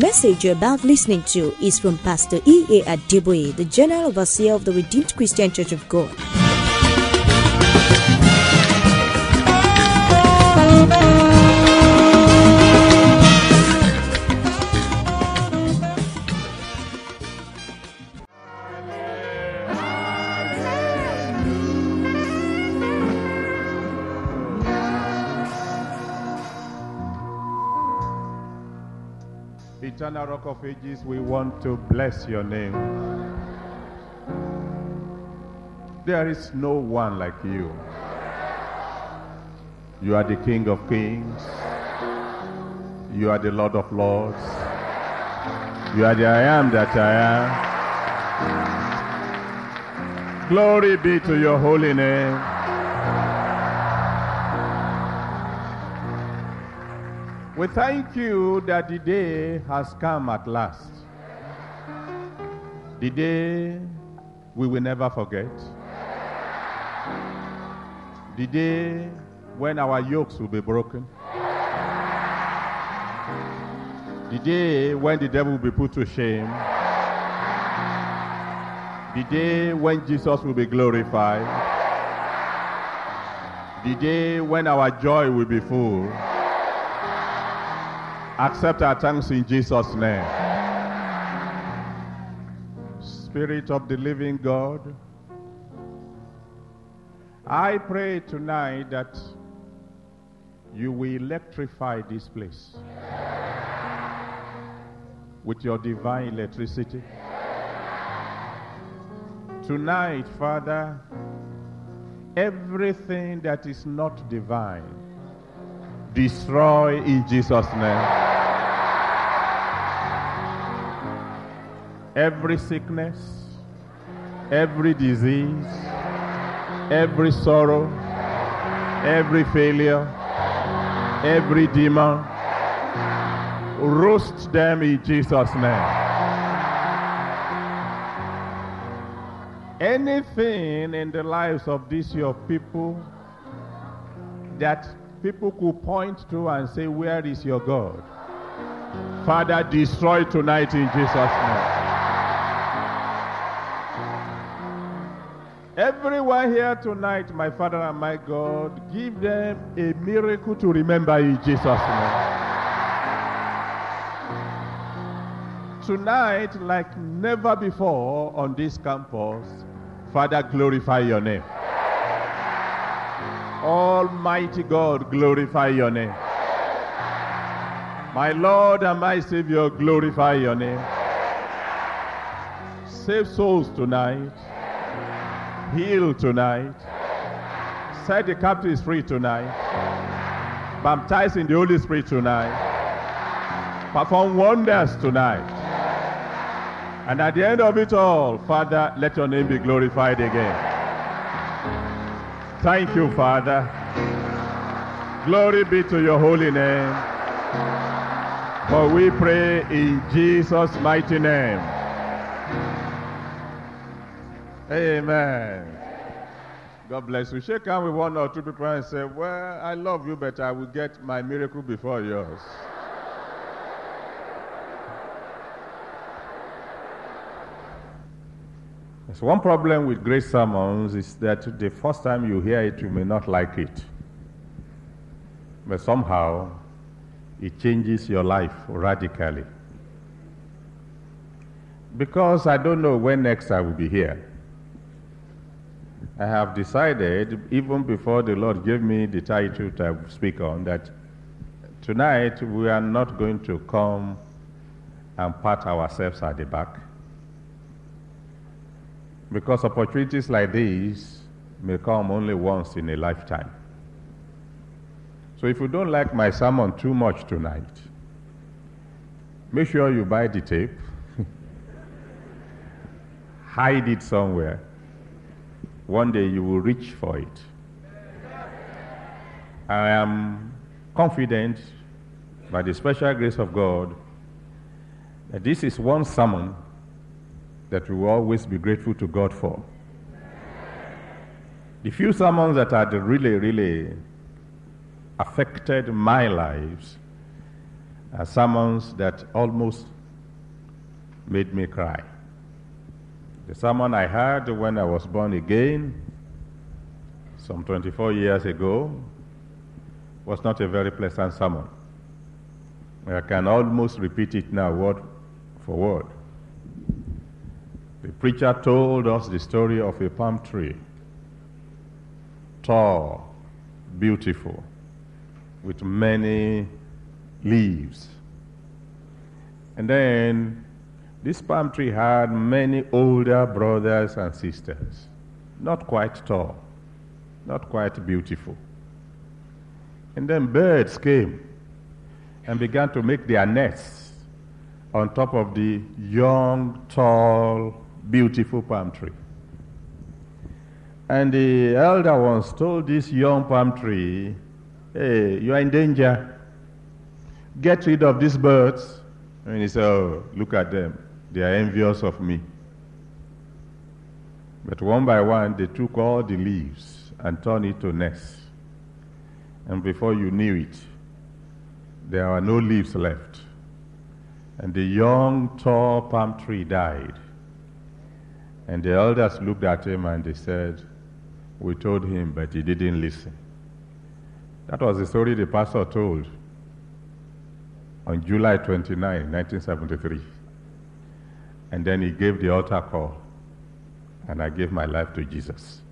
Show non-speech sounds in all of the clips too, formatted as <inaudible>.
message you're about listening to is from Pastor E.A. Adeboye, the General Overseer of the Redeemed Christian Church of God. Eternal Rock of Ages, we want to bless your name. There is no one like you. You are the King of Kings. You are the Lord of Lords. You are the I am that I am. Glory be to your holy name. We thank you that the day has come at last. The day we will never forget. The day when our yokes will be broken. The day when the devil will be put to shame. The day when Jesus will be glorified. The day when our joy will be full. Accept our thanks in Jesus' name. Spirit of the living God, I pray tonight that you will electrify this place with your divine electricity. Tonight, Father, everything that is not divine, destroy in Jesus' name. Every sickness, every disease, every sorrow, every failure, every demon, roast them in Jesus' name. Anything in the lives of these your people that people could point to and say, Where is your God? Father, destroy tonight in Jesus' name. Everyone here tonight, my Father and my God, give them a miracle to remember in Jesus' name. Tonight, like never before on this campus, Father, glorify your name. Almighty God, glorify your name. My Lord and my Savior, glorify your name. Save souls tonight. Heal tonight. Set the captives free tonight. Baptize in the Holy Spirit tonight. Perform wonders tonight. And at the end of it all, Father, let your name be glorified again. Thank you, Father. Glory be to your holy name. For we pray in Jesus' mighty name. Amen. God bless you. Shake hands with one or two people and say, Well, I love you, but I will get my miracle before yours. There's one problem with great sermons is that the first time you hear it, you may not like it. But somehow, it changes your life radically. Because I don't know when next I will be here. I have decided, even before the Lord gave me the title to speak on, that tonight we are not going to come and pat ourselves at the back. Because opportunities like these may come only once in a lifetime. So if you don't like my sermon too much tonight, make sure you buy the tape, <laughs> hide it somewhere. One day you will reach for it. I am confident by the special grace of God that this is one sermon that we will always be grateful to God for. The few sermons that had really, really affected my lives are sermons that almost made me cry. The sermon I heard when I was born again, some 24 years ago, was not a very pleasant sermon. I can almost repeat it now, word for word. The preacher told us the story of a palm tree, tall, beautiful, with many leaves. And then this palm tree had many older brothers and sisters, not quite tall, not quite beautiful. And then birds came and began to make their nests on top of the young, tall, beautiful palm tree. And the elder ones told this young palm tree, Hey, you are in danger. Get rid of these birds. And he said, Oh, look at them. They are envious of me. But one by one, they took all the leaves and turned it to nests. And before you knew it, there were no leaves left. And the young, tall palm tree died. And the elders looked at him and they said, We told him, but he didn't listen. That was the story the pastor told on July 29, 1973. And then he gave the altar call. And I gave my life to Jesus.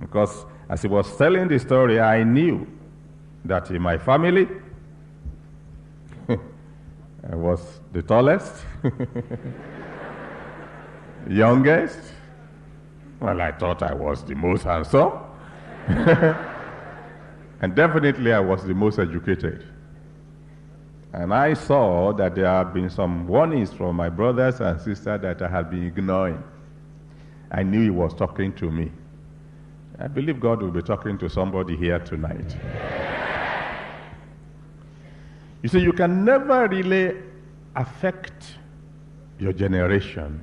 Because as he was telling the story, I knew that in my family, <laughs> I was the tallest, <laughs> youngest. Well, I thought I was the most handsome. <laughs> and definitely I was the most educated. And I saw that there have been some warnings from my brothers and sisters that I had been ignoring. I knew he was talking to me. I believe God will be talking to somebody here tonight. You see, you can never really affect your generation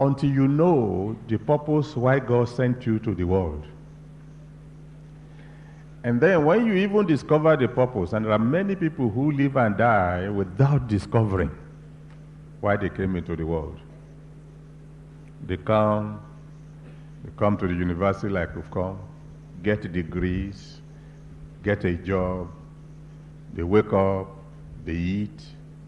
until you know the purpose why God sent you to the world. And then when you even discover the purpose, and there are many people who live and die without discovering why they came into the world. They come, they come to the university like we've come, get degrees, get a job, they wake up, they eat,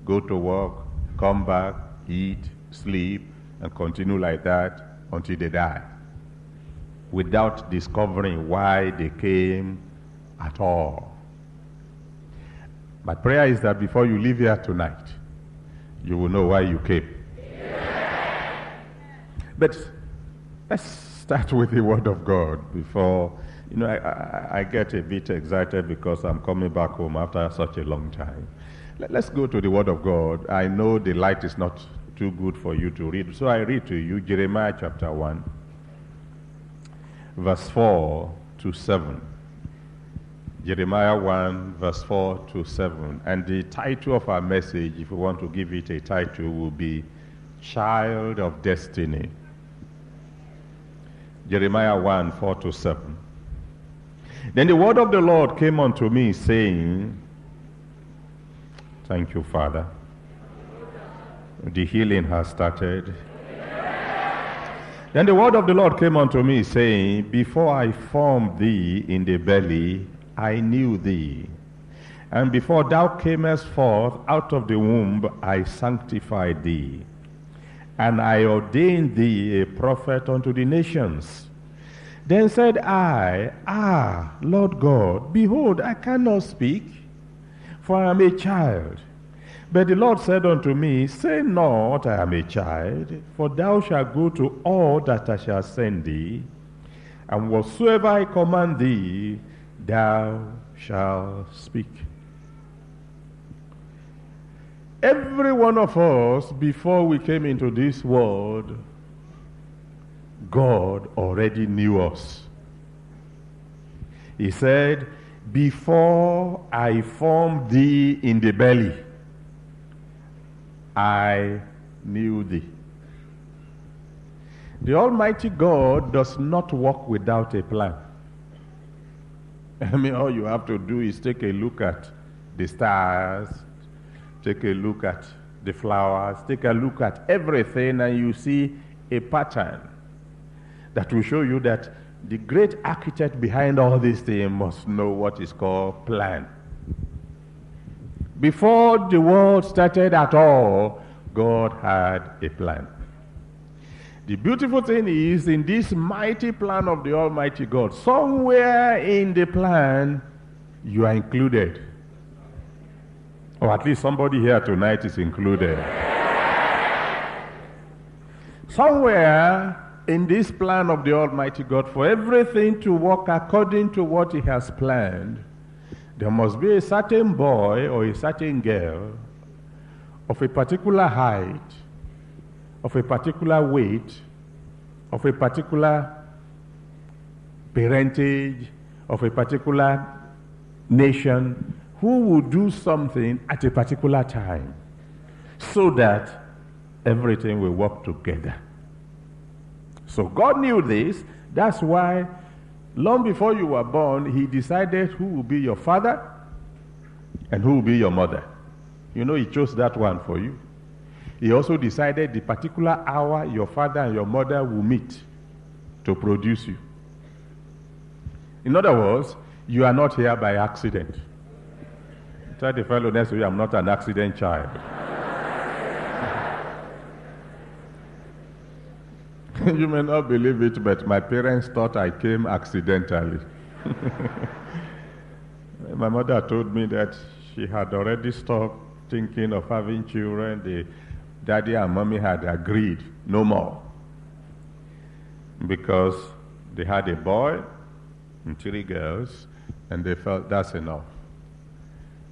go to work, come back, eat, sleep, and continue like that until they die without discovering why they came at all. My prayer is that before you leave here tonight, you will know why you came. But let's start with the Word of God before, you know, I, I, I, get a bit excited because I'm coming back home after such a long time. Let, let's go to the Word of God. I know the light is not too good for you to read, so I read to you Jeremiah chapter 1, verse 4 to 7. Jeremiah 1, verse 4 to 7. And the title of our message, if we want to give it a title, will be Child of Destiny. Jeremiah 1, 4 to 7. Then the word of the Lord came unto me, saying, Thank you, Father. The healing has started. Then the word of the Lord came unto me, saying, Before I formed thee in the belly, I knew thee. And before thou camest forth out of the womb, I sanctified thee. And I ordained thee a prophet unto the nations. Then said I, Ah, Lord God, behold, I cannot speak, for I am a child. But the Lord said unto me, Say not, I am a child, for thou shalt go to all that I shall send thee, and whatsoever I command thee, thou shalt speak. Every one of us, before we came into this world, God already knew us. He said, Before I formed thee in the belly, I knew thee. The Almighty God does not work without a plan. <laughs> I mean, all you have to do is take a look at the stars, take a look at the flowers, take a look at everything, and you see a pattern that will show you that the great architect behind all these things must know what is called plan. Before the world started at all, God had a plan. The beautiful thing is, in this mighty plan of the Almighty God, somewhere in the plan, you are included. Or at least somebody here tonight is included. somewhere in this plan of the Almighty God, for everything to work according to what He has planned, there must be a certain boy or a certain girl of a particular height, of a particular weight, of a particular parentage, of a particular nation, who will do something at a particular time so that everything will work together. So God knew this. That's why, long before you were born, He decided who will be your father and who will be your mother. You know, He chose that one for you. He also decided the particular hour your father and your mother will meet to produce you. In other words, you are not here by accident. Tell the fellow next to you, I'm not an accident child. <laughs> you may not believe it, but my parents thought I came accidentally. <laughs> my mother told me that she had already stopped thinking of having children. The daddy and mommy had agreed no more because they had a boy and three girls, and they felt that's enough.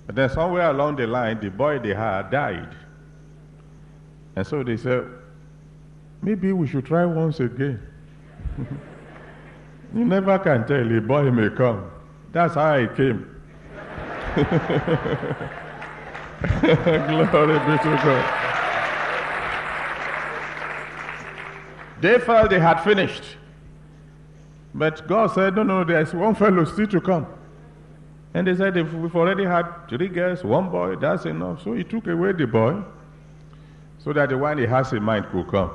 But then somewhere along the line, the boy they had died. And so they said, maybe we should try once again. <laughs> you never can tell, a boy may come. That's how I came. <laughs> Glory be to God. They felt they had finished. But God said, No, no, there's one fellow still to come. And they said, we've already had three girls, one boy, that's enough. So he took away the boy so that the one he has in mind could come.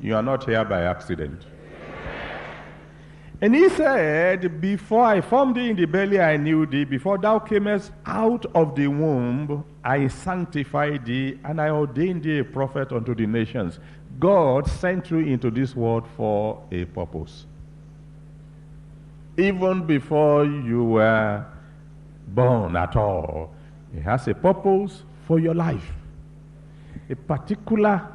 You are not here by accident. And he said, Before I formed thee in the belly, I knew thee. Before thou camest out of the womb, I sanctified thee, and I ordained thee a prophet unto the nations. God sent you into this world for a purpose. Even before you were born at all, He has a purpose for your life. A particular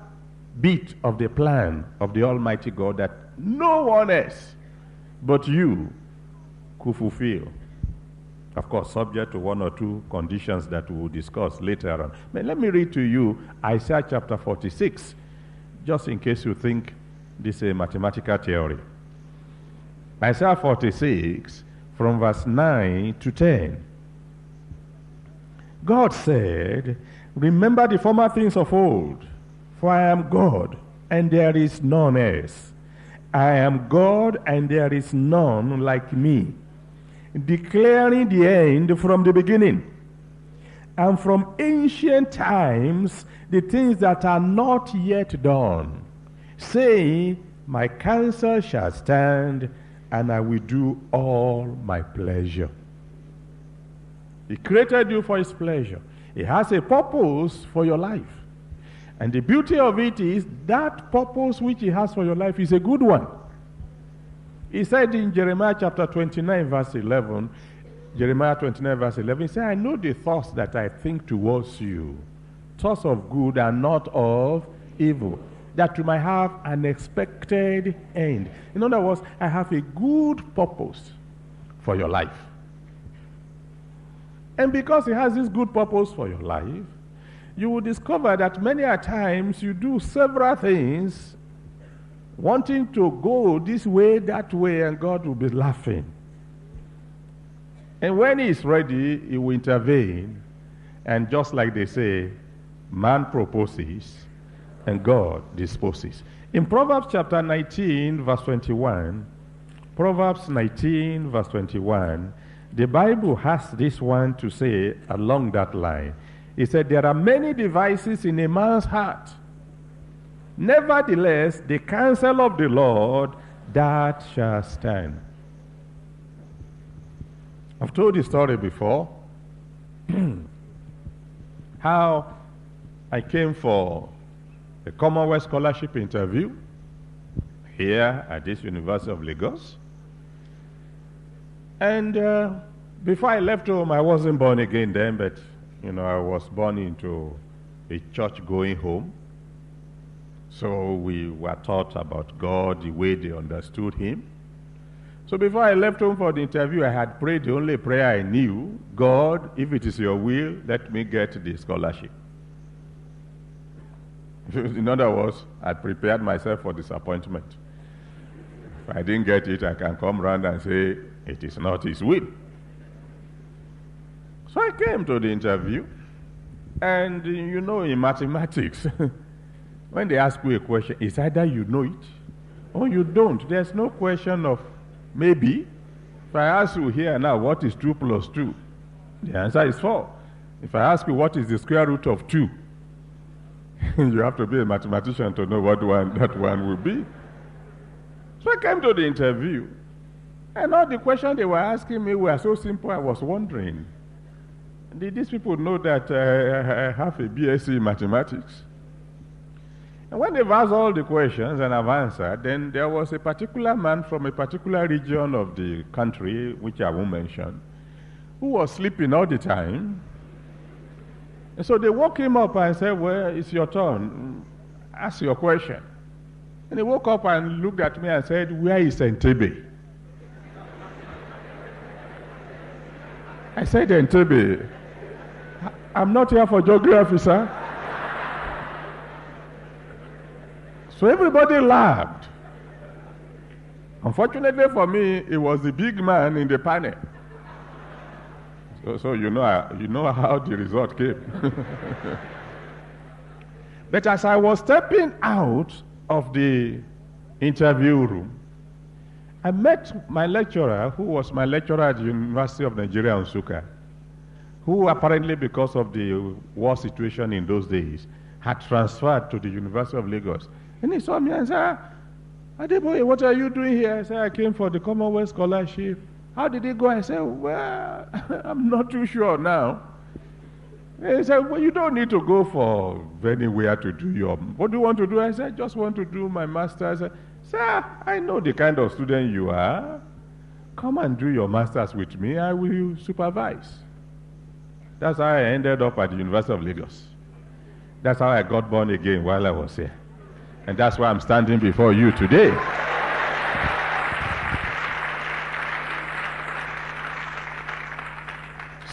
bit of the plan of the Almighty God that no one else but you could fulfill. Of course, subject to one or two conditions that we will discuss later on. But let me read to you Isaiah chapter 46 just in case you think this is a mathematical theory. Isaiah 46, from verse 9 to 10. God said, Remember the former things of old, for I am God, and there is none else. I am God, and there is none like me, declaring the end from the beginning, and from ancient times the things that are not yet done, saying, My counsel shall stand, and I will do all my pleasure. He created you for His pleasure. He has a purpose for your life. And the beauty of it is that purpose which He has for your life is a good one. He said in Jeremiah chapter 29, verse 11, Jeremiah 29, verse 11, he said, I know the thoughts that I think towards you, thoughts of good and not of evil, that you might have an expected end. In other words, I have a good purpose for your life. And because He has this good purpose for your life, you will discover that many a times you do several things wanting to go this way, that way, and God will be laughing. And when He is ready, He will intervene. And just like they say, Man proposes and God disposes. In Proverbs chapter 19, verse 21, Proverbs 19, verse 21, The Bible has this one to say along that line. He said, There are many devices in a man's heart. Nevertheless, the counsel of the Lord that shall stand. I've told the story before <clears throat> how I came for a Commonwealth Scholarship interview here at this University of Lagos. And uh, before I left home, I wasn't born again then, but you know, I was born into a church going home. So we were taught about God the way they understood Him. So before I left home for the interview, I had prayed the only prayer I knew God, if it is your will, let me get the scholarship. <laughs> In other words, I prepared myself for disappointment. If I didn't get it, I can come round and say, it is not His will. So I came to the interview, and you know, in mathematics, <laughs> when they ask you a question, it's either you know it or you don't. There's no question of maybe. If I ask you here now, what is 2 plus 2? The answer is 4. If I ask you what is the square root of 2, <laughs> you have to be a mathematician to know what one, that one will be. So I came to the interview, and all the questions they were asking me were so simple, I was wondering did these people know that uh, I have a BSc in mathematics? And when they've asked all the questions and I've answered, then there was a particular man from a particular region of the country, which I won't mention, who was sleeping all the time. And so they woke him up and said, Well, it's your turn. Ask your question. And he woke up and looked at me and said, Where is Entebbe? I said, Entebbe. I'm not here for geography, sir. So everybody laughed. Unfortunately for me, it was the big man in the panel. So, so you, know, uh, you know how the result came. <laughs> but as I was stepping out of the interview room, I met my lecturer, who was my lecturer at the University of Nigeria, Nsukka who apparently, because of the war situation in those days, had transferred to the University of Lagos. And he saw me and said, ah, Adeboye, what are you doing here? I said, I came for the Commonwealth Scholarship. How did it go? I said, Well, <laughs> I'm not too sure now. He said, Well, you don't need to go for anywhere to do your. What do you want to do? I said, I just want to do my master's. I said, Sir, I know the kind of student you are. Come and do your master's with me. I will supervise. That's how I ended up at the University of Lagos. That's how I got born again while I was here. And that's why I'm standing before you today.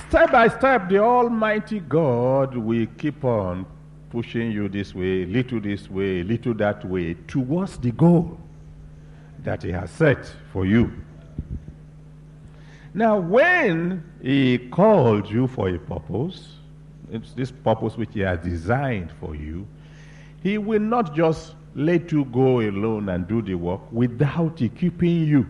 Step by step, the Almighty God will keep on pushing you this way, little this way, little that way, towards the goal that He has set for you. Now, when He called you for a purpose, it's this purpose which He has designed for you, He will not just let you go alone and do the work without equipping you.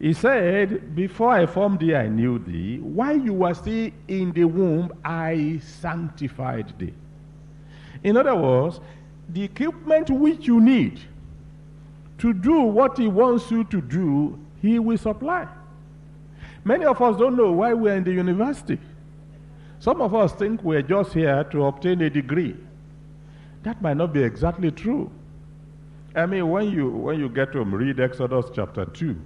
He said, Before I formed thee, I knew thee. While you were still in the womb, I sanctified thee. In other words, the equipment which you need to do what He wants you to do, He will supply. Many of us don't know why we're in the university. Some of us think we're just here to obtain a degree. That might not be exactly true. I mean, when you, when you get to read Exodus chapter 2,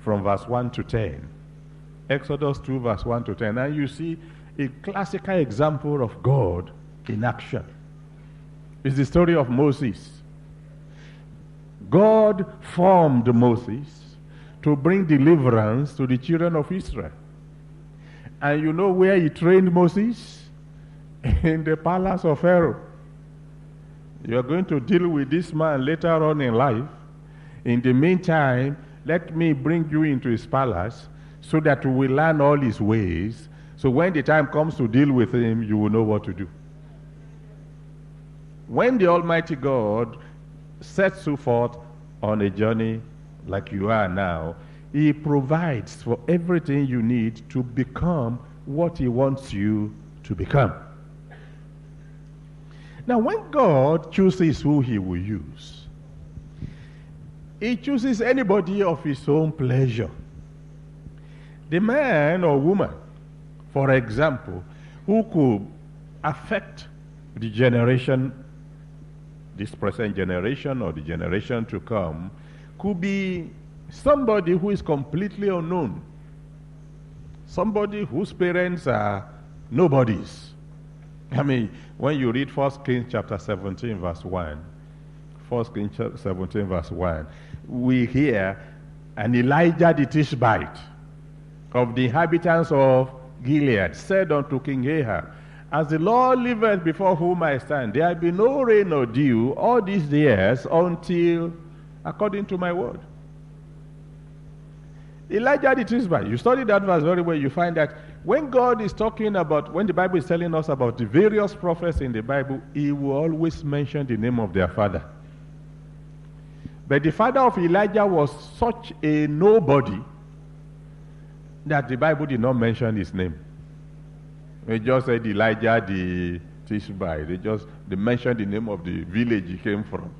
from verse 1 to 10. Exodus 2, verse 1 to 10. And you see a classical example of God in action. It's the story of Moses. God formed Moses to bring deliverance to the children of Israel. And you know where he trained Moses? <laughs> In the palace of Pharaoh. You are going to deal with this man later on in life. In the meantime, let me bring you into his palace so that you will learn all his ways. So when the time comes to deal with him, you will know what to do. When the Almighty God sets you forth on a journey like you are now, He provides for everything you need to become what He wants you to become. Now, when God chooses who He will use, He chooses anybody of His own pleasure. The man or woman, for example, who could affect the generation, this present generation or the generation to come, could be somebody who is completely unknown, somebody whose parents are nobodies. I mean, when you read 1 Kings chapter 17, verse 1, 1 Kings chapter 17, verse 1, we hear an Elijah the Tishbite of the inhabitants of Gilead said unto King Ahab, As the Lord liveth before whom I stand, there be no rain or dew all these years until according to my word. Elijah the Tishbite, you study that verse very well, you find that when God is talking about, when the Bible is telling us about the various prophets in the Bible, he will always mention the name of their father. But the father of Elijah was such a nobody that the Bible did not mention his name. They just said Elijah the Tishbite. They just they mentioned the name of the village he came from.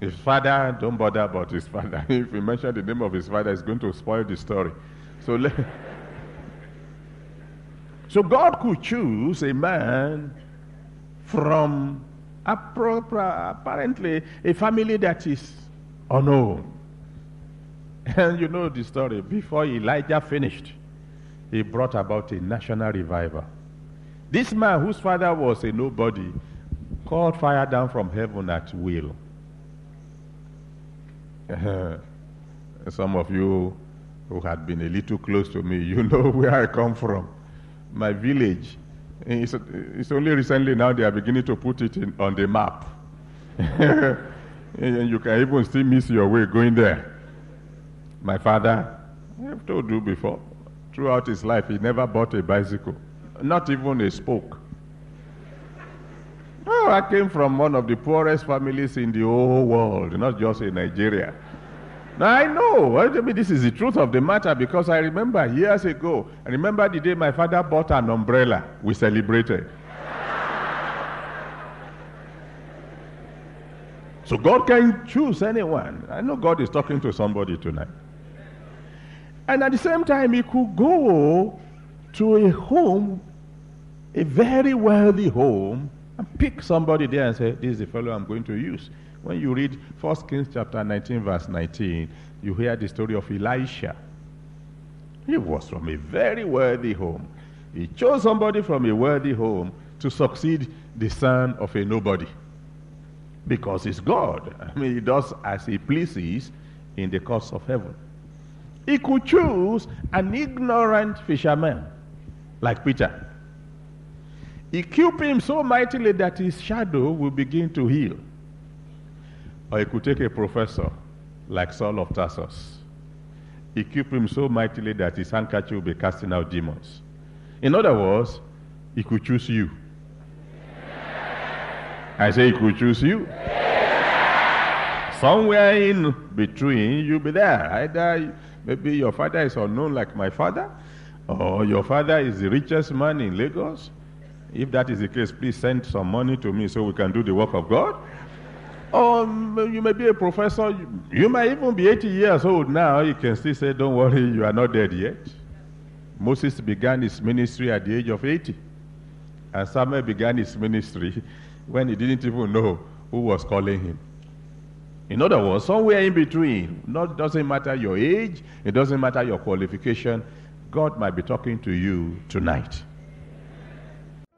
His father, don't bother about his father. <laughs> if you mention the name of his father, it's going to spoil the story. So, let, <laughs> so God could choose a man from apparently a family that is unknown. And you know the story. Before Elijah finished, he brought about a national revival. This man, whose father was a nobody, called fire down from heaven at will. <laughs> Some of you who had been a little close to me, you <laughs> know where I come from. My village. Eh, it's, it's only recently now they are beginning to put it in, on the map. <laughs> and you can even still miss your way going there. My father, I've told you before, throughout his life, he never bought a bicycle, not even a spoke. I came from one of the poorest families in the whole world, not just in Nigeria. Now I know, I mean, this is the truth of the matter because I remember years ago, I remember the day my father bought an umbrella, we celebrated. so God can choose anyone. I know God is talking to somebody tonight. And at the same time, he could go to a home, a very wealthy home, and pick somebody there and say, This is the fellow I'm going to use. When you read 1 Kings chapter 19, verse 19, you hear the story of Elisha. He was from a very worthy home. He chose somebody from a worthy home to succeed the son of a nobody. Because he's God. I mean, he does as he pleases in the course of heaven. He could choose an ignorant fisherman like Peter. Equip him so mightily that his shadow will begin to heal. Or he could take a professor like Saul of Tarsus. Equip him so mightily that his handkerchief will be casting out demons. In other words, he could choose you. I say he could choose you. Somewhere in between, you'll be there. Either Maybe your father is unknown like my father, or your father is the richest man in Lagos. If that is the case, please send some money to me so we can do the work of God. Or um, you may be a professor. You may even be 80 years old now. You can still say, Don't worry, you are not dead yet. Moses began his ministry at the age of 80. And Samuel began his ministry <laughs> when he didn't even know who was calling him. In other words, somewhere in between. Not doesn't matter your age, it doesn't matter your qualification. God might be talking to you tonight.